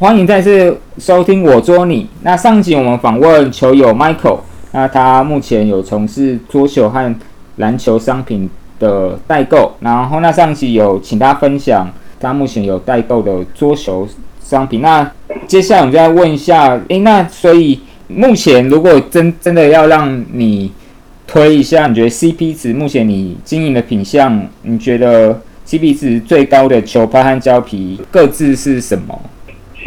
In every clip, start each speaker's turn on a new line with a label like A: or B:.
A: 欢迎再次收听我捉你。那上集我们访问球友 Michael，那他目前有从事桌球和篮球商品的代购，然后那上集有请他分享他目前有代购的桌球商品。那接下来我们再问一下，诶，那所以目前如果真真的要让你推一下，你觉得 CP 值目前你经营的品相，你觉得 CP 值最高的球拍和胶皮各自是什么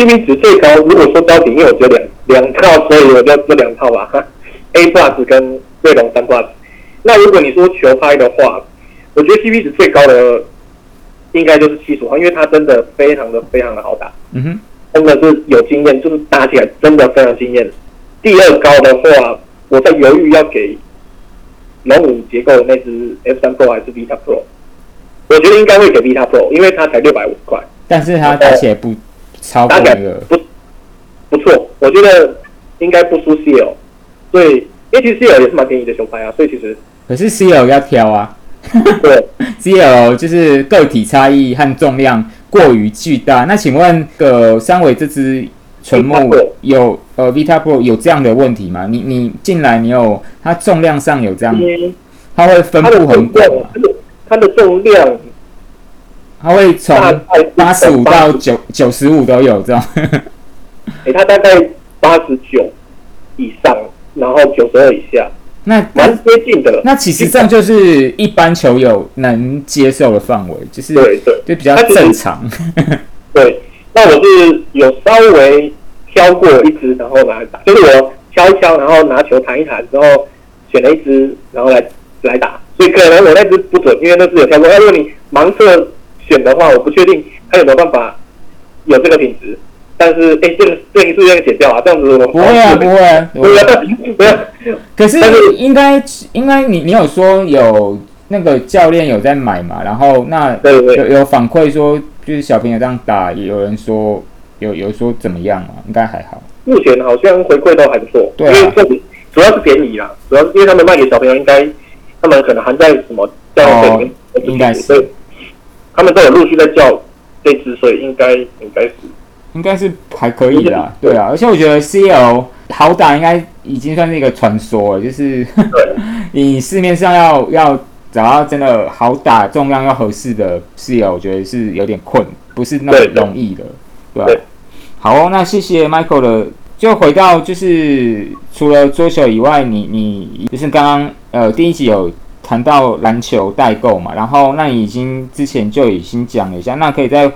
B: ？CP 值最高，如果说胶皮，因为我只有两两套，所以我就这两套吧，A plus 跟锐龙三 plus。那如果你说球拍的话，我觉得 CP 值最高的应该就是七十号，因为它真的非常的非常的好打，
A: 嗯哼，
B: 真的是有经验，就是打起来真的非常惊艳。第二高的话，我在犹豫要给龙五结构的那只 F 三 Pro 还是 Vita Pro，我觉得应该会给 Vita Pro，因为它才六百五十块。
A: 但是它打起来不超过那个，
B: 不不错，我觉得应该不输 CL，所以因为其实 CL 也是蛮便宜的球拍啊，所以其实
A: 可是 CL 要挑啊。
B: 对，
A: CL 就是个体差异和重量过于巨大。那请问个三维这只纯木有呃 Vita Pro 有这样的问题吗？你你进来你有它重量上有这样，
B: 嗯，
A: 它会分布很广
B: 它的重量
A: 它会从八十五到
B: 80
A: 九九十五都有这种。
B: 诶，它大概八十九以上，然后九十二以下，
A: 那
B: 蛮接近的。
A: 那其实这样就是一般球友能接受的范围，就是
B: 对对
A: 就比较正常。
B: 对，那我是有稍微挑过一支，然后拿来打，就是我挑一挑，然后拿球弹一弹之后，选了一支，然后来来打。所以可能我那支不准，因为那支有挑过。那如果你盲测选的话，我不确定他有没有办法有这个品质。但是，哎，这个这一次这个剪掉啊，这样子我
A: 不会啊，不会啊，不会啊。
B: 不要，
A: 可是
B: 但是
A: 应该应该你你有说有那个教练有在买嘛？然后那
B: 对对对，
A: 有有反馈说，就是小朋友这样打，有人说有有说怎么样嘛？应该还好。
B: 目前好像回馈都还不错，
A: 对啊
B: 主要是便宜啦，主要是因为他们卖给小朋友，应该他们可能含在什么教育费里面，
A: 哦应该是
B: 他们都有陆续在叫这支，所以应该应该是
A: 应该是还可以啦，对啊，而且我觉得 CL 好打应该已经算是一个传说了，就是
B: 对
A: 你市面上要要找到真的好打、重量要合适的 CL，我觉得是有点困，不是那么容易的，对吧、
B: 对
A: 好哦，那谢谢 Michael 的。就回到就是除了桌球以外，你你就是刚刚呃第一集有谈到篮球代购嘛，然后那已经之前就已经讲了一下，那可以再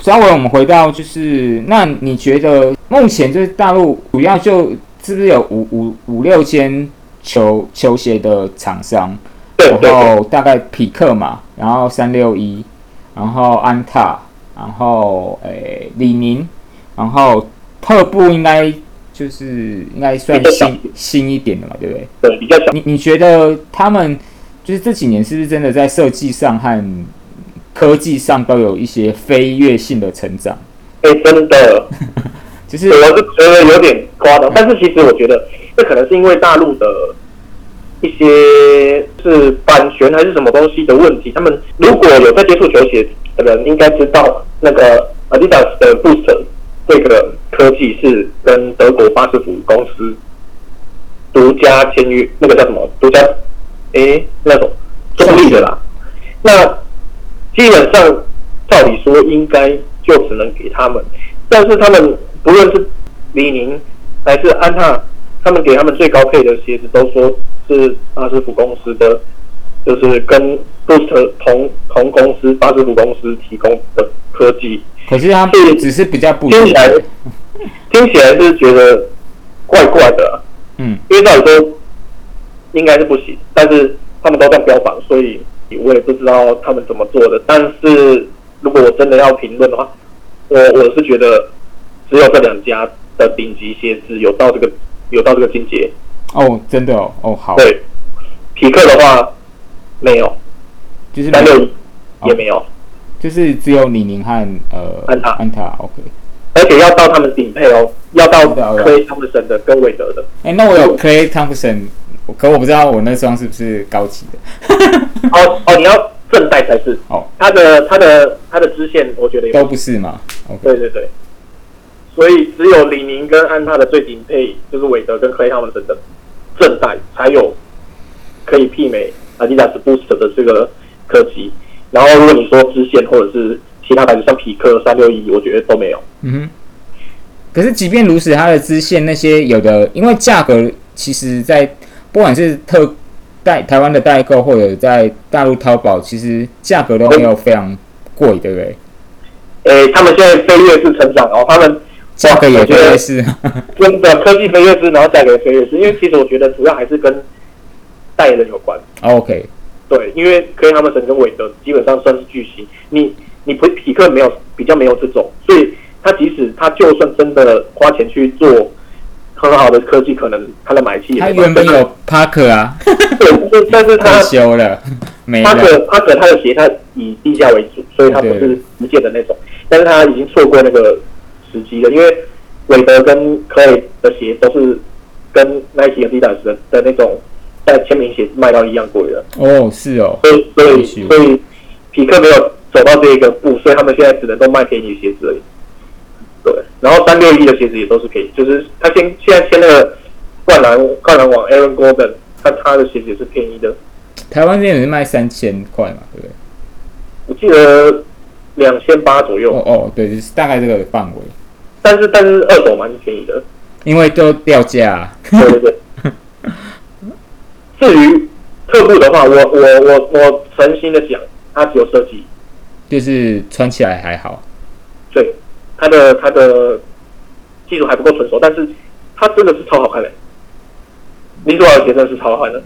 A: 稍微我们回到就是，那你觉得目前就是大陆主要就是不是有五五五六间球球鞋的厂商，然后大概匹克嘛，然后三六一，然后安踏，然后诶、李宁，然后特步应该就是应该算新新一点的嘛，对不对？
B: 对比较小，
A: 你你觉得他们就是这几年是不是真的在设计上和科技上都有一些飞跃性的成长？
B: 哎，真的，
A: 就是
B: 我是觉得有点夸张，但是其实我觉得这可能是因为大陆的一些是版权还是什么东西的问题。他们如果有在接触球鞋的人，应该知道那个 Adidas 的 Boost 这个科技是跟德国巴斯夫公司独家签约，那个叫什么？独家诶，那种中立的啦。那基本上照理说应该就只能给他们，但是他们不论是李宁还是安踏，他们给他们最高配的鞋子都说是巴斯夫公司的，就是跟 Boost 同同公司巴斯夫公司提供的科技，
A: 可是他
B: 是
A: 只是比较不一
B: 听起来
A: 样，
B: 听起来是觉得怪怪的啊、
A: 嗯，
B: 因为照理说应该是不行，但是他们都在标榜，所以我也不知道他们怎么做的。但是如果我真的要评论的话，我我是觉得只有这两家的顶级鞋子有到这个有到这个境界。
A: 哦，真的哦，哦好，
B: 对，匹克的话没有，
A: 就是
B: 三六也没有，
A: 就是只有李宁和呃
B: 安踏
A: 安踏，OK。
B: 而且要到他们顶配哦，要到 Kee Thompson 的跟韦德的。
A: 哎、那我有 Clay Thompson，可我不知道我那双是不是高级的，
B: 哦哦，你要正代才是。
A: 哦，
B: 它的它的它的支线，我觉得也
A: 都不是嘛，OK。
B: 对对对，所以只有李宁跟安踏的最顶配就是韦德跟 Clay Thompson 的正代才有可以媲美 Adidas Boost 的这个科技。然后如果你说支线或者是其他牌子像匹克三六一，我觉得都没有。
A: 嗯哼。可是即便如此，它的支线那些有的，因为价格其实，在不管是特代台湾的代购或者在大陆淘宝，其实价格都没有非常贵，对不对？
B: 诶，他们现在飞跃式成长然后，他们
A: 价格也飞跃式，
B: 真的科技飞跃式，然后价格飞跃式，因为其实我觉得主要还是跟代言人有关。
A: OK，
B: 对，因为科技他们本身韦德基本上算是巨星，你你不匹克没有比较没有这种，所以。他即使他就算真的花钱去做很好的科技，可能他的买气
A: 他原本有 Parker 啊，
B: 对，但是 他
A: 修了
B: ，Parker Parker 他的鞋他以低价为主，所以他不是直接的那种，但是他已经错过那个时机了，因为韦德跟 Clay 的鞋都是跟 Nike、Adidas 的的那种在签名鞋卖到一样贵的。
A: 哦，是哦，
B: 所以所以所以匹克没有走到这一个步，所以他们现在只能都卖便宜鞋子而已。对，然后三六一的鞋子也都是便宜，就是他现现在签那个灌篮灌篮网 Aaron Gordon，他他的鞋子也是便宜的。
A: 台湾这边是卖三千块嘛，对不对？
B: 我记得两千八左右。
A: 哦哦，对，就是大概这个范围。
B: 但是但是二手蛮便宜的，
A: 因为都掉价。
B: 对对对。至于特步的话，我我我我诚心的讲，它只有设计，
A: 就是穿起来还好。
B: 对。它的它的技术还不够成熟，但是它真的是超好看的。林书豪的鞋真的是超好看的，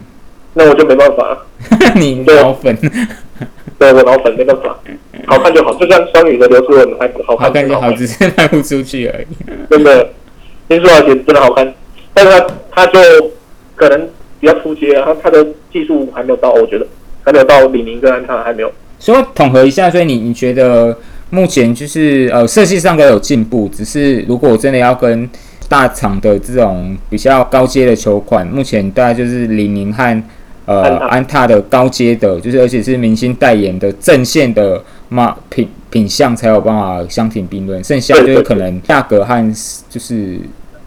B: 那我就没办法了。
A: 你脑粉？
B: 对，我脑粉没办法，好看就好，就像双鱼的刘书文还好
A: 看就好，只是卖不出去而已。
B: 真的，林书豪鞋真的好看，但是他他就可能比较出街，他他的技术还没有到，我觉得还没有到李宁跟安踏还没有。
A: 所以统合一下，所以你你觉得？目前就是呃设计上都有进步，只是如果我真的要跟大厂的这种比较高阶的球款，目前大概就是李宁和呃安踏的高阶的，就是而且是明星代言的正线的嘛品品相才有办法相提并论，剩下就是可能价格和就是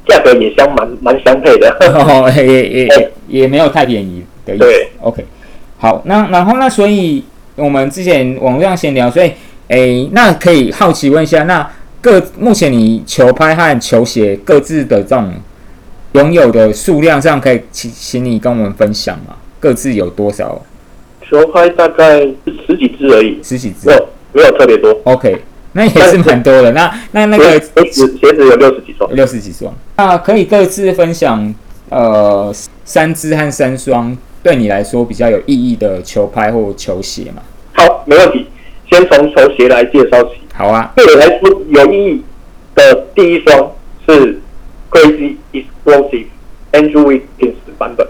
B: 价格也相蛮蛮相配的，
A: 也也也 也没有太便宜的意思。OK，好，那然后那所以我们之前网络上闲聊，所以。哎，那可以好奇问一下，那各目前你球拍和球鞋各自的这种拥有的数量上，可以请请你跟我们分享吗？各自有多少？
B: 球拍大概十几只而已，
A: 十几只，
B: 没有没有特别多。
A: OK，那也是蛮多的。那那那个
B: 鞋子鞋子有六十几双，
A: 六十几双。那可以各自分享呃三只和三双对你来说比较有意义的球拍或球鞋嘛？
B: 好，没问题。先从球鞋来介绍起。
A: 好啊。
B: 对我来说有意义的第一双是 Crazy Explosive Andrew Wiggins 版本。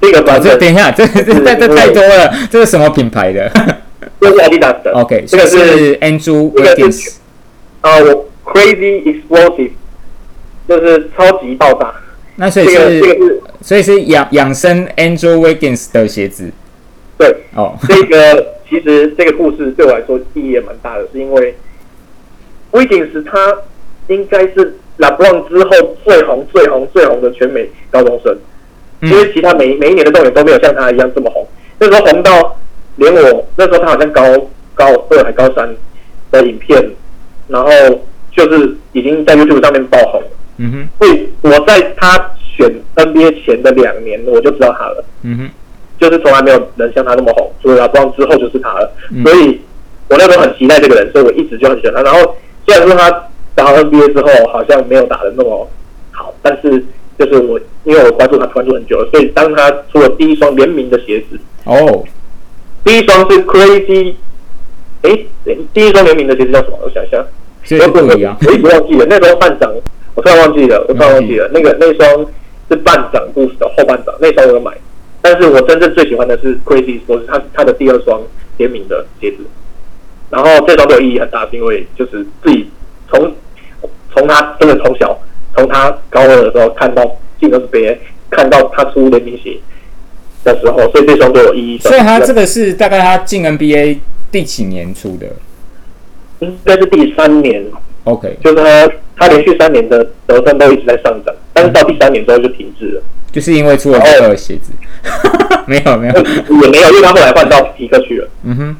B: 这个版本，
A: 等一下，这这这这太多了。这是什么品牌的？
B: 这是 Adidas 的。
A: OK，这个是 Andrew Wiggins。
B: 啊，我 Crazy Explosive 就是超级爆炸。
A: 那所以是，这个所以是养养生 Andrew Wiggins 的鞋子。
B: 对。哦，这个。其实这个故事对我来说意义也蛮大的，是因为 Wiggins 他应该是 LeBron 之后最红、最红、最红的全美高中生，因为其他每每一年的动员都没有像他一样这么红。那时候红到连我那时候他好像高高二还高三的影片，然后就是已经在 YouTube 上面爆红。嗯哼，所以我在他选 NBA 前的两年我就知道他了。嗯哼。就是从来没有人像他那么红，除了拉布朗之后就是他了。所以，我那时候很期待这个人，所以我一直就很喜欢他。然后，虽然说他打 NBA 之后好像没有打的那么好，但是就是我因为我关注他关注很久了，所以当他出了第一双联名的鞋子哦，第一双是 Crazy，哎，第一双联名的鞋子叫什么？我想一下，
A: 不不一样，
B: 我一直忘记了。那时候半掌，我突然忘记了，我突然忘记了。那个那双是半掌故事的后半掌，那双我有买。但是我真正最喜欢的是 Crazy，我是他他的第二双联名的鞋子，然后这双对我意义很大，是因为就是自己从从他真的从小从他高二的时候看到进 NBA，看到他出联名鞋的时候，所以这双都有意义。
A: 所以他这个是大概他进 NBA 第几年出的？
B: 应该是第三年。
A: OK，
B: 就是他他连续三年的得分都一直在上涨，但是到第三年之后就停滞了，
A: 就是因为出了这个鞋子，没有没有，
B: 也没有，因为他后来换到皮克去了。
A: 嗯哼，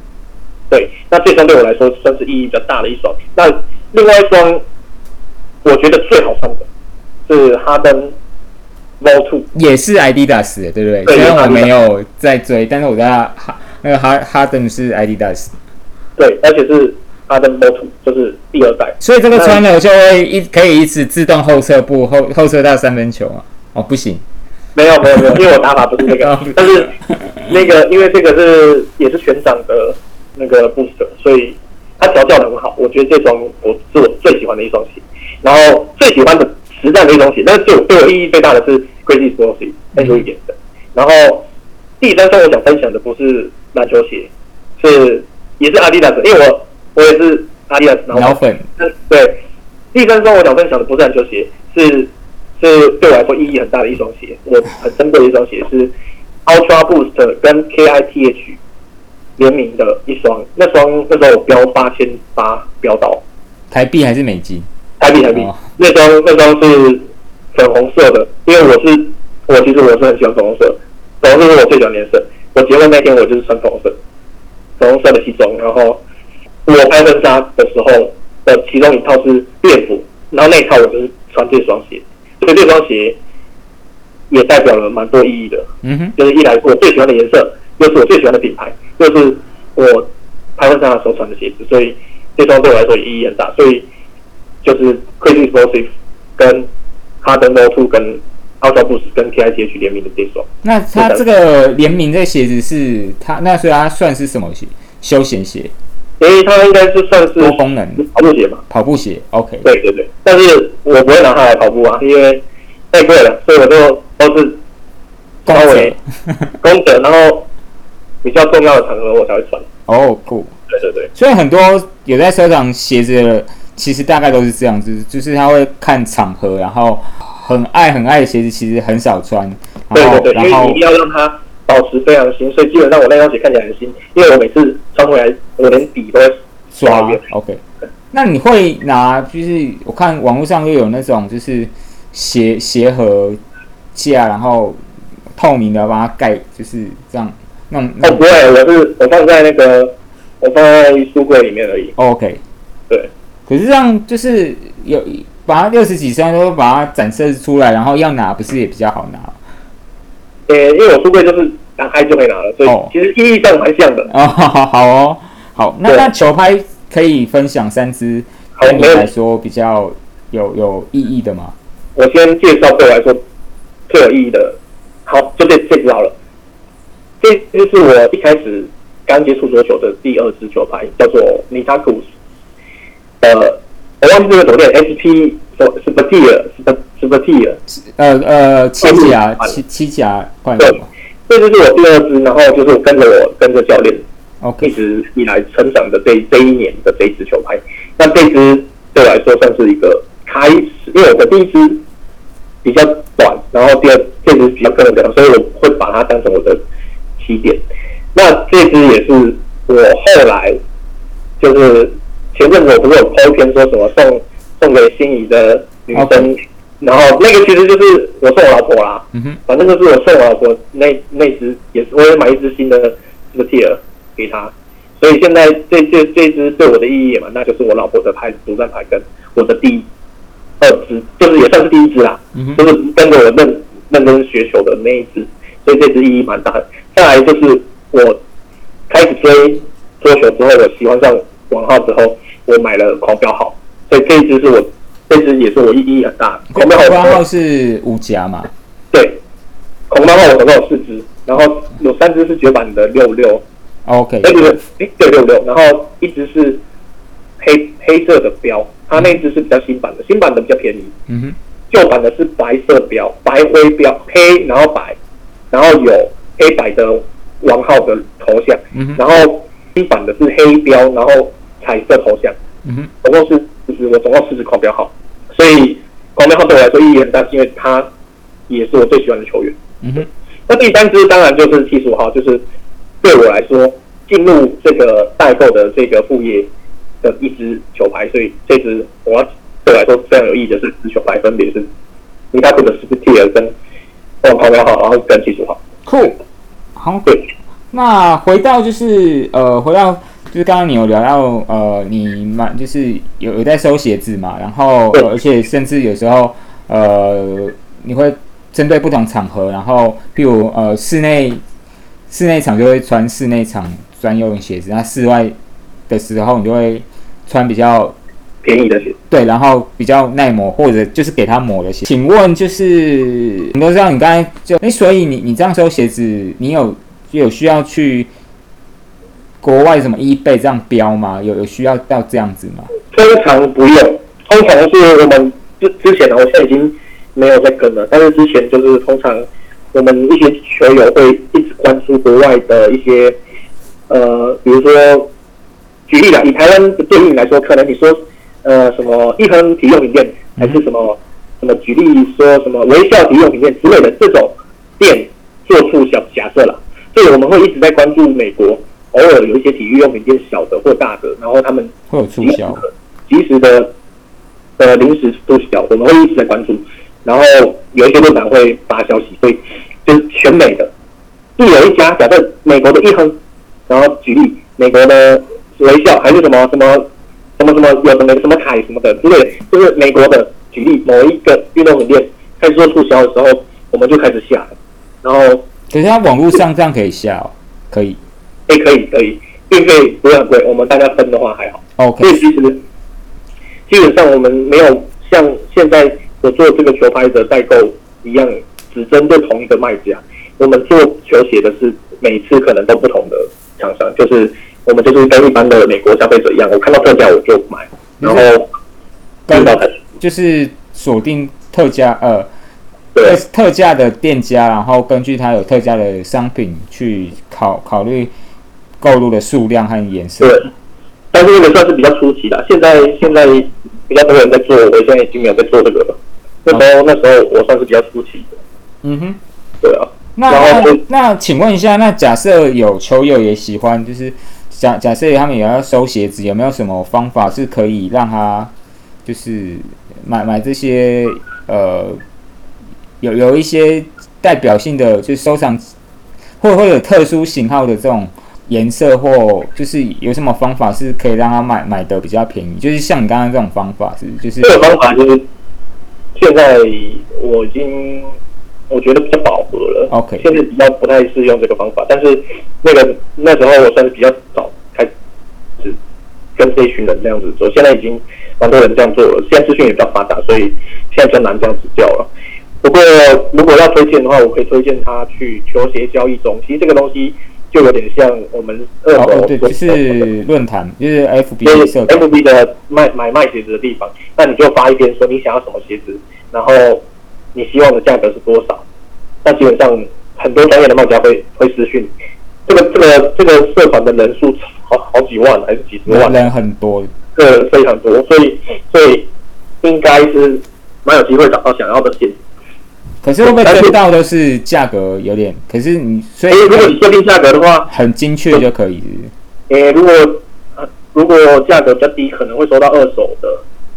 B: 对，那这双对我来说算是意义比较大的一双。那另外一双，我觉得最好穿的是哈登 Vol Two，
A: 也是 Adidas 的，对不对？
B: 对
A: 虽然我没有在追，但是我知道哈那个哈哈登是 Adidas，
B: 对，而且是哈登 Vol Two，就是第二代。
A: 所以这个穿了就会一可以一直自动后撤步后后撤到三分球啊？哦，不行，
B: 没有没有没有，因为我打法不是那
A: 哦
B: 个，但是那个因为这个是也是全掌的那个 booster，所以它调教的很好。我觉得这双我是我最喜欢的一双鞋，然后最喜欢的实战的一双鞋，但是对我对我意义最大的是 Crazy Sportsy Andrew 点的。然后第三双我想分享的不是篮球鞋，是也是阿迪达斯因为我我也是 Adidas，然后
A: 脑粉
B: 嗯，对，第三双我想分享的不是篮球鞋，是是对我来说意义很大的一双鞋，我很珍贵的一双鞋是 Ultra Boost 跟 KITH 联名的一双，那双那时候我标八千八标到
A: 台币还是美金？
B: 台币台币。
A: 哦，
B: 那双那双是粉红色的，因为我是我其实我是很喜欢粉红色，粉红色是我最喜欢的颜色，我结婚那天我就是穿粉红色，粉红色的西装，然后我拍婚纱的时候的其中一套是便服，然后那一套我就是穿这双鞋，所以这双鞋也代表了蛮多意义的。
A: 嗯哼，
B: 就是一来我最喜欢的颜色，又是我最喜欢的品牌，又是我拍婚纱的时候穿的鞋子，所以这双对我来说也意义很大。所以就是 Crazy Explosive 跟哈登 Vol Two 跟 Ultra Boost 跟 KITH 联名的这双，
A: 那它这个联名这鞋子是它，那所以它算是什么鞋？休闲鞋、
B: 因为它应该是算是
A: 多功能
B: 跑步鞋嘛。
A: 跑步鞋？OK，
B: 对对对，但是我不会拿它来跑步啊，因为太贵了，所以我就都是
A: 公
B: 稍微
A: 仔。
B: 公者，然后比较重要的场合我才会穿。
A: 哦，酷。
B: 对对对。
A: 所以很多有在收藏鞋子的，其实大概都是这样子，就是他会看场合，然后很爱很爱的鞋子，其实很少穿。然后，
B: 对对对，因
A: 然后
B: 为你一定要让它保持非常新，所以基本上我那双鞋看起来很新，因为我每次穿回来，我连底都会刷
A: 刷
B: 一遍。
A: OK。那你会拿，就是我看网络上又有那种就是鞋鞋盒架，然后透明的把它盖，就是这样那。那
B: 哦，不会，我是我放在那个我放在书柜里面而已。
A: OK。
B: 对，
A: 可是这样就是有把它六十几双都把它展示出来，然后要拿不是也比较好拿？
B: 呃，因为我书柜就是打开就可以拿了，所
A: 哦
B: 以其实意义上蛮像的。
A: 哦，好 好哦，好，那那球拍可以分享三支
B: 好
A: 对你来说比较有有意义的吗？
B: 我先介绍对我来说最有意义的，好，就这这支好了。这这是我一开始刚接触桌球的第二支球拍，叫做 Nitakus。呃，我忘记这个怎么念，SP 什么 Spatier Spatier。
A: 呃呃，七甲
B: 快
A: 七七甲冠
B: 对
A: 军对
B: 这就是我第二支，然后就是我跟着我跟着教练一直以来成长的这这一年的这一支球拍。那这支对我来说算是一个开始，因为我的第一支比较短，然后第二这支比较更长，所以我会把它当成我的起点。那这支也是我后来就是前阵子我不是有 po 一篇说什么送送给心仪的女生。然后那个其实就是我送我老婆啦，
A: 嗯哼，
B: 反正就是我送我老婆那那只也是，我也买一只新的这个 Tier 给她，所以现在这这这只对我的意义也蛮大，就是我老婆的牌独占牌跟我的第二只，就是也算是第一只啦，
A: 嗯，
B: 就是跟着我认认真学球的那一只，所以这只意义蛮大的。再来就是我开始追桌球之后，我喜欢上王浩之后，我买了狂飙号，所以这一只是我这只也是我意义很大。的。狂飙号
A: 是五甲嘛？
B: 对，恐龙漫画我总共有四只，然后有三只是绝版的六六
A: ，OK，
B: 哎不是，哎对六六，然后一只是黑黑色的标，它那一只是比较新版的，新版的比较便宜，
A: 嗯哼，
B: 旧版的是白色标，白灰标，黑然后白，然后有黑白的王浩的头像，
A: 嗯哼，
B: 然后新版的是黑标，然后彩色头像，
A: 嗯哼，
B: 总共是就是我总共四支狂飙号，所以狂飙号对我来说意义很大，是因为他也是我最喜欢的球员。
A: 嗯哼，
B: 那第三支当然就是七十五号，就是对我来说进入这个代购的这个副业的一支球牌，所以这支我要对我来说非常有意义的是四球牌，分别是尼达库的斯蒂尔跟黄黄标号，然后跟技术号。
A: 酷，好。
B: 对，
A: 那回到就是呃，回到就是刚刚你有聊到呃，你买就是有有在收鞋子嘛，然后、呃而且甚至有时候呃，你会针对不同场合，然后譬如呃室内室内场就会穿室内场专用鞋子，那室外的时候你就会穿比较
B: 便宜的鞋，
A: 对，然后比较耐磨或者就是给它磨的鞋。请问就是你都知道你刚才就哎，所以你你这样收鞋子，你有有需要去国外什么 eBay 这样标吗？有有需要到这样子吗？
B: 通常不用，通常是我们之之前呢，我现在已经没有在跟了，但是之前就是通常我们一些球友会一直关注国外的一些呃，比如说举例啦，以台湾的对应来说，可能你说呃什么一恒体育用品店，还是什么什么举例说什么微笑体育用品店之类的这种店，做出小假设啦，所以我们会一直在关注美国，偶尔有一些体育用品店小的或大的，然后他们
A: 会有促销？
B: 及时的呃临时促销，我们会一直在关注。然后有一些论坛会发消息，所以就是全美的，一有一家假设美国的一亨，然后举例美国的微笑还是什么什么什么什么有什么什么凯什么的之类的，就是美国的举例某一个运动品店开始做促销的时候，我们就开始下，然后
A: 可是它网络上这样可以下哦，可以。
B: 哎可以可以，运费不会很贵，我们大家分的话还好。
A: OK，
B: 所以其实基本上我们没有像现在我做这个球拍的代购一样，只针对同一个卖家。我们做球鞋的是每次可能都不同的厂商，就是我们就是跟一般的美国消费者一样，我看到特价我就买，然后
A: 跟
B: 遇到才
A: 就是锁定特价呃
B: 对
A: 特价的店家，然后根据他有特价的商品去考考虑购入的数量和颜色。
B: 对。但是那个算是比较初期的，现在现在比较多人在做，我现在已经没有在做这个了。那时候那时候我算是比较初期的，
A: 嗯哼。
B: 对啊。
A: 那那那请问一下，那假设有球友也喜欢，就是假假设他们也要收鞋子，有没有什么方法是可以让他就是买买这些呃有有一些代表性的，就是收藏会不会有特殊型号的这种颜色，或就是有什么方法是可以让他买买的比较便宜？就是像你刚刚这种方法是就是
B: 这个方法就是现在我已经我觉得比较饱和了。
A: OK
B: 现在比较不太适用这个方法，但是那个那时候我算是比较早开始跟这一群人这样子做，现在已经蛮多人这样做了。现在资讯也比较发达，所以现在比较难这样子教了。不过如果要推荐的话，我可以推荐他去球鞋交易中其实，这个东西就有点像我们二手
A: 哦对，
B: 所
A: 就是论坛，就是 FB
B: 就是
A: 社。
B: FB 的卖买卖鞋子的地方，那你就发一篇说你想要什么鞋子，然后你希望的价格是多少。那基本上很多专业的卖家会会私讯，这个这个这个社团的人数好好几万还是几十万，
A: 人很多，
B: 这个非常多，所以所以应该是蛮有机会找到想要的鞋子。
A: 可是会不会跟到都是价格有点？可是你所以
B: 如果你设定价格的话，
A: 很精确就可以是是
B: 诶、如果呃如果价格比较低，可能会收到二手的。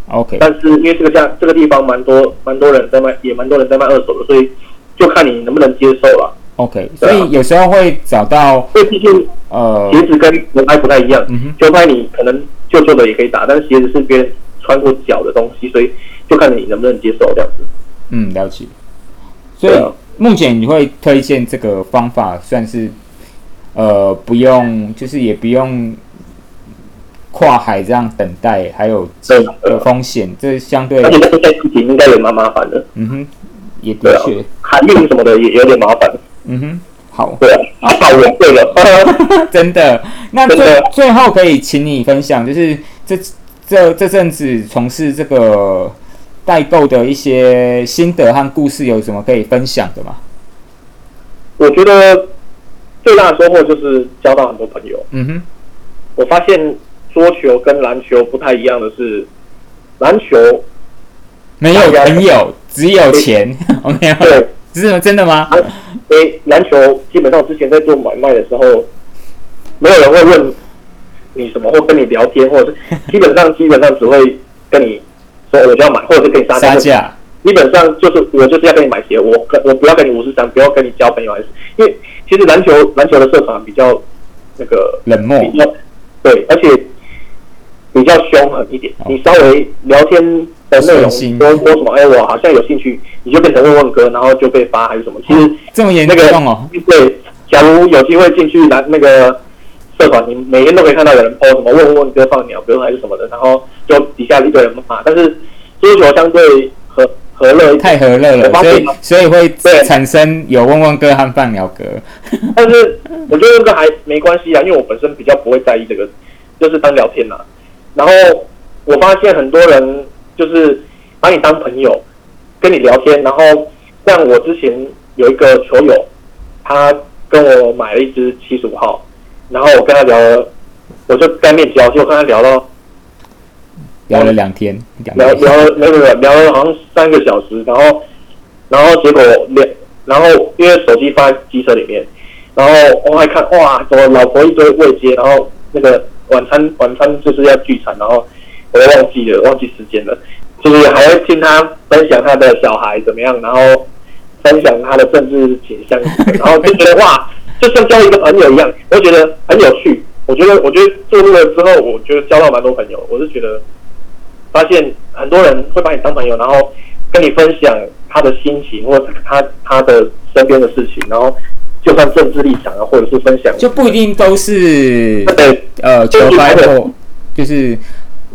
A: OK，
B: 但是因为这个价这个地方蛮多蛮多人在卖，也蛮多人在卖二手的，所以就看你能不能接受了。
A: OK，所以有时候会找到
B: 因为毕竟
A: 呃
B: 鞋子跟球拍不太一样
A: 嗯哼，
B: 球拍你可能旧旧的也可以打，但是鞋子是别人穿过脚的东西，所以就看你能不能接受这样子。
A: 嗯了解，所以目前你会推荐这个方法，算是呃不用，就是也不用跨海这样等待，还有
B: 这
A: 有风险，这相对
B: 而且那个在事情应该也蛮麻烦的，
A: 嗯哼也的确，
B: 海运什么的也有点麻烦。
A: 嗯哼好。
B: 对啊，啊，好，我对了，
A: 真的。那最最后可以请你分享，就是这这这阵子从事这个代购的一些心得和故事，有什么可以分享的吗？
B: 我觉得最大的收获就是交到很多朋友。
A: 嗯哼，
B: 我发现桌球跟篮球不太一样的是，篮球
A: 没有朋友，只有钱。我 没有，
B: 对，
A: 是真的吗？
B: 啊，诶，篮球基本上之前在做买卖的时候，没有人会问你什么，或跟你聊天，或者是基本上基本上只会跟你说我就要买，或者是跟你杀
A: 杀价，
B: 基本上就是我就是要跟你买鞋，我跟我不要跟你五十三，不要跟你交朋友，还是因为其实篮球篮球的社团比较那个
A: 冷漠。
B: 比较对，而且比较凶狠一点。你稍微聊天的内容说说什么，哎，我好像有兴趣，你就变成问问哥，然后就被发还是什么？其实
A: 这么严
B: 那个
A: 重哦，
B: 对，假如有机会进去篮那个社团，你每天都可以看到有人 po 什么问问哥放鸟哥还是什么的，然后就底下一堆人骂。但是桌球相对和和乐
A: 太和乐了，所以所以会
B: 对
A: 产生有问问哥和放鸟哥，
B: 但是我觉得这个还没关系啊，因为我本身比较不会在意这个，就是当聊天啦。然后我发现很多人就是把你当朋友，跟你聊天，然后像我之前有一个球友，他跟我买了一支七十五号，然后我跟他聊了，我就干面交，结果跟他聊到
A: 聊了两天，两天
B: 聊聊了没有没有聊了好像三个小时，然后然后结果聊，然后因为手机放在机车里面，然后我还看哇，怎么老婆一堆未接，然后那个晚餐晚餐就是要聚餐，然后我又忘记了忘记时间了，就是还会听他分享他的小孩怎么样，然后分享他的政治倾向，然后就觉得哇，就像交一个朋友一样，我觉得很有趣。我觉得我觉得做这个之后，我觉得交到蛮多朋友，我是觉得。发现很多人会把你当朋友，然后跟你分享他的心情，或者他他的身边的事情，然后就算政治立场啊，或者是分享，
A: 就不一定都是
B: 对
A: 呃球
B: 就是他的
A: 就是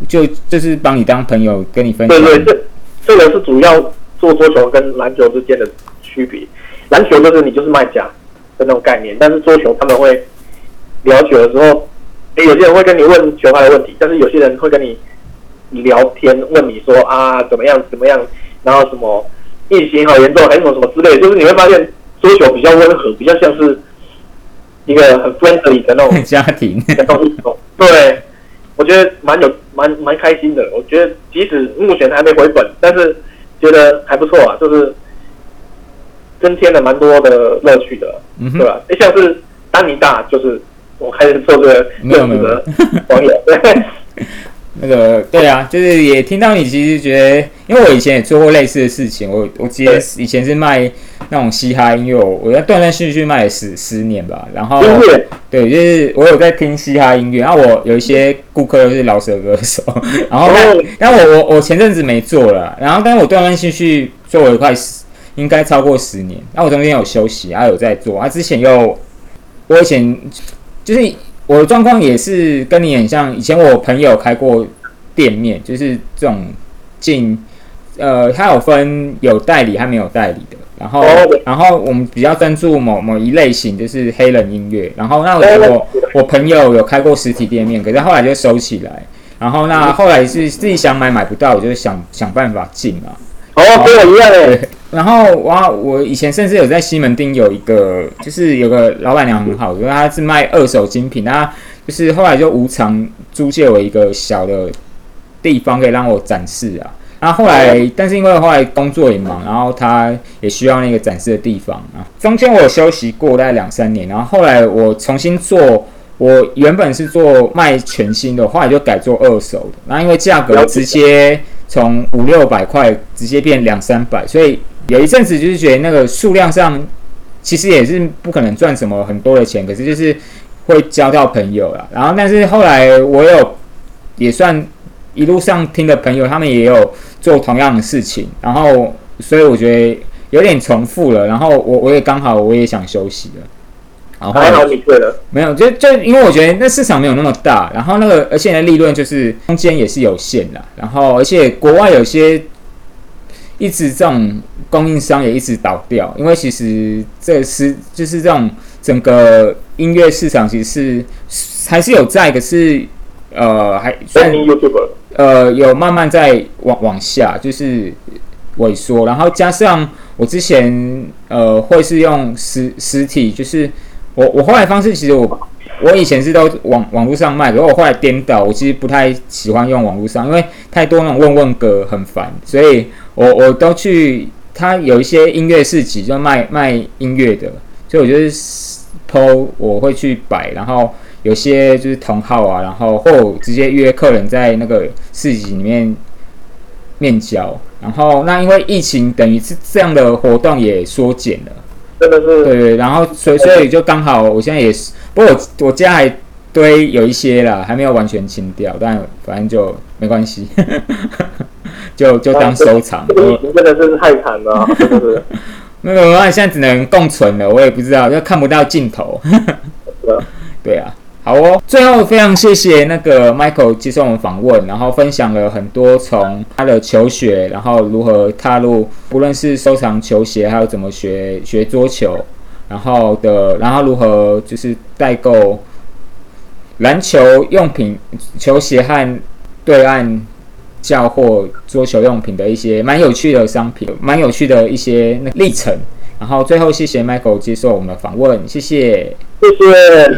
A: 就就是帮你当朋友跟你分享，
B: 对对，这这个是主要做桌球跟篮球之间的区别。篮球就是你就是卖家的那种概念，但是桌球他们会聊久的时候，诶，有些人会跟你问球拍的问题，但是有些人会跟你聊天，问你说啊怎么样怎么样，然后什么疫情好严重，还是什么什么之类，就是你会发现桌球比较温和，比较像是一个很 friendly 的那种
A: 家庭，
B: 的东西。对，我觉得蛮有蛮蛮开心的。我觉得即使目前还没回本，但是觉得还不错啊，就是增添了蛮多的乐趣的，
A: 嗯
B: 对吧？诶像是丹尼大，就是我开始做这个
A: 没有
B: 认识的网友，对，
A: 那个对啊，就是也听到你其实觉得，因为我以前也做过类似的事情，我我记得以前是卖那种嘻哈音乐，我我在断断续续卖了十十年吧，然后对，就是我有在听嘻哈音乐，然后我有一些顾客又是老舌歌手，然后但我我我前阵子没做了，然后但是我断断续续做了快十，应该超过十年，那我中间有休息，然后有在做，啊之前又我以前就是我的状况也是跟你很像，以前我朋友开过店面，就是这种进呃，他有分有代理还没有代理的。然后然后我们比较专注某某一类型，就是黑人音乐。然后那我我朋友有开过实体店面，可是后来就收起来。然后那后来是自己想买买不到，我就想想办法进嘛。
B: 哦，跟我一样诶，
A: 然后哇，我以前甚至有在西门町有一个，就是有个老板娘很好，因为她是卖二手精品，她就是后来就无偿租借我一个小的地方，可以让我展示啊。然后后来，但是因为后来工作也忙，然后他也需要那个展示的地方啊。中间我有休息过大概两三年，然后后来我重新做，我原本是做卖全新的，后来就改做二手的。然后因为价格直接从五六百块直接变两三百，所以有一阵子就是觉得那个数量上其实也是不可能赚什么很多的钱，可是就是会交到朋友啦。然后但是后来我有也算一路上听的朋友，他们也有做同样的事情，然后所以我觉得有点重复了。然后我我也刚好我也想休息了。然后
B: 还好你对了，
A: 没有，就就因为我觉得那市场没有那么大，然后那个而且呢利润就是空间也是有限的，然后而且国外有些一直这种供应商也一直倒掉，因为其实这是就是这种整个音乐市场其实是还是有在，可是呃还算
B: YouTube
A: 呃，有慢慢在往往下，就是萎缩，然后加上我之前呃会是用实实体，就是我我后来方式其实我我以前是都网网络上卖，可是我后来颠倒，我其实不太喜欢用网络上，因为太多那种问问歌很烦，所以我我都去，他有一些音乐市集就卖卖音乐的，所以我就是偷我会去摆，然后。有些就是同号啊，然后或直接约客人在那个市集里面面交。然后那因为疫情，等于是这样的活动也缩减了。
B: 真的是
A: 对对，然后所以所以就刚好，我现在也是，不过我我家还堆有一些啦，还没有完全清掉，但反正就没关系，就就当收藏。
B: 这个疫情真的是太惨了，真的是。
A: 那个现在只能共存了，我也不知道，就看不到尽头。对啊，好哦。最后非常谢谢那个 Michael 接受我们访问，然后分享了很多从他的求学，然后如何踏入，不论是收藏球鞋，还有怎么学学桌球，然后的，然后如何就是代购篮球用品、球鞋和对岸交货桌球用品的一些蛮有趣的商品，蛮有趣的一些那历程。然后最后谢谢 Michael 接受我们的访问，谢谢。
B: 谢谢。